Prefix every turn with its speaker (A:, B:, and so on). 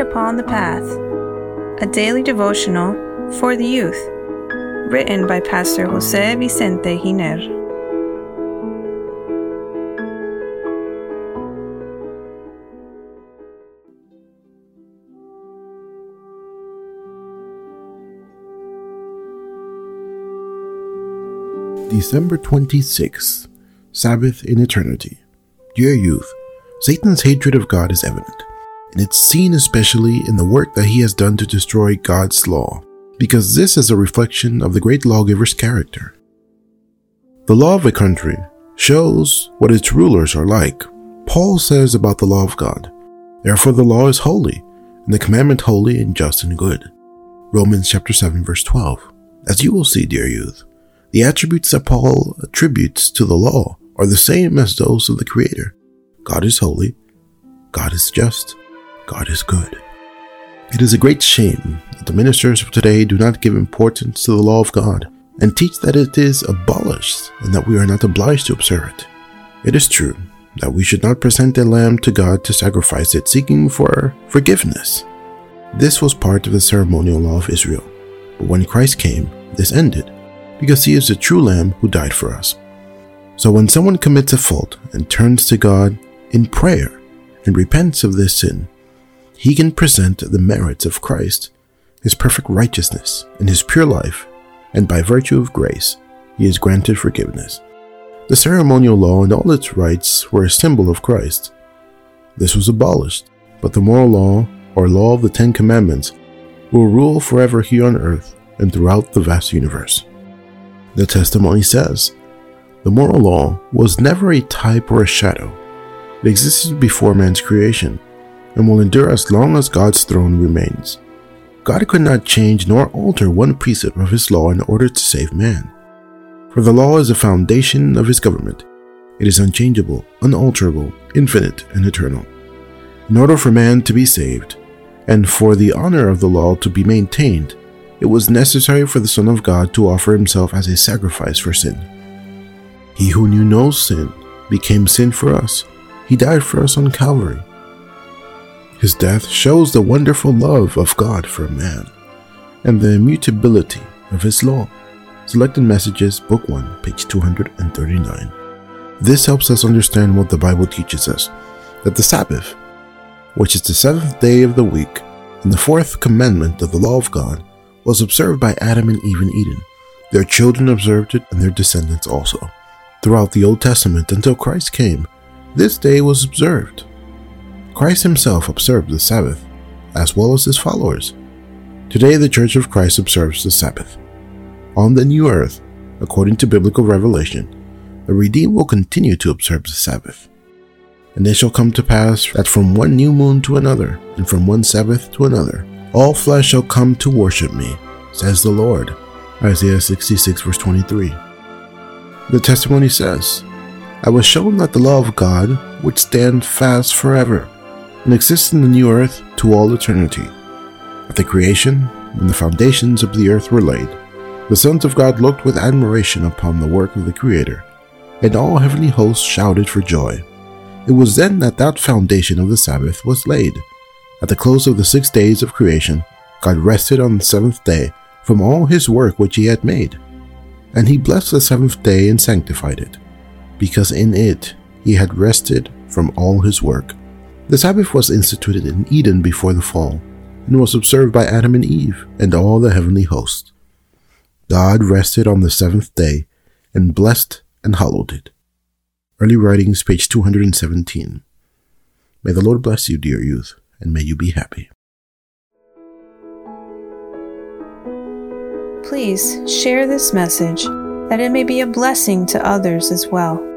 A: Upon the Path, a daily devotional for the youth, written by Pastor Jose Vicente Giner.
B: December 26th, Sabbath in Eternity. Dear youth, Satan's hatred of God is evident, and it's seen especially in the work that he has done to destroy God's law, because this is a reflection of the great lawgiver's character. The law of a country shows what its rulers are like. Paul says about the law of God, Therefore the law is holy, and the commandment holy and just and good. Romans chapter 7 verse 12. As you will see, dear youth, the attributes that Paul attributes to the law are the same as those of the Creator. God is holy, God is just, God is good. It is a great shame that the ministers of today do not give importance to the law of God and teach that it is abolished and that we are not obliged to observe it. It is true that we should not present a lamb to God to sacrifice it seeking for forgiveness. This was part of the ceremonial law of Israel. But when Christ came, this ended because he is the true Lamb who died for us. So when someone commits a fault and turns to God in prayer and repents of this sin, he can present the merits of Christ, his perfect righteousness, and his pure life, and by virtue of grace, he is granted forgiveness. The ceremonial law and all its rites were a symbol of Christ. This was abolished, but the moral law, or law of the Ten Commandments, will rule forever here on earth and throughout the vast universe. The testimony says the moral law was never a type or a shadow. It existed before man's creation and will endure as long as God's throne remains. God could not change nor alter one precept of his law in order to save man. For the law is the foundation of his government. It is unchangeable, unalterable, infinite, and eternal. In order for man to be saved, and for the honor of the law to be maintained, it was necessary for the Son of God to offer himself as a sacrifice for sin. He who knew no sin became sin for us. He died for us on Calvary. His death shows the wonderful love of God for man and the immutability of his law. Selected Messages, Book 1, page 239. This helps us understand what the Bible teaches us that the Sabbath, which is the seventh day of the week and the fourth commandment of the law of God, was observed by Adam and Eve in Eden. Their children observed it and their descendants also. Throughout the Old Testament until Christ came, this day was observed. Christ himself observed the Sabbath, as well as his followers. Today, the Church of Christ observes the Sabbath. On the new earth, according to biblical revelation, the redeemed will continue to observe the Sabbath. And it shall come to pass that from one new moon to another, and from one Sabbath to another, all flesh shall come to worship me, says the Lord. Isaiah 66, verse 23. The testimony says, I was shown that the law of God would stand fast forever and exist in the new earth to all eternity. At the creation, when the foundations of the earth were laid, the sons of God looked with admiration upon the work of the Creator, and all heavenly hosts shouted for joy. It was then that that foundation of the Sabbath was laid at the close of the six days of creation, God rested on the seventh day from all his work which he had made. And he blessed the seventh day and sanctified it, because in it he had rested from all his work. The Sabbath was instituted in Eden before the fall, and was observed by Adam and Eve and all the heavenly host. God rested on the seventh day and blessed and hallowed it. Early Writings, page 217. May the Lord bless you, dear youth and may you be happy.
A: Please share this message that it may be a blessing to others as well.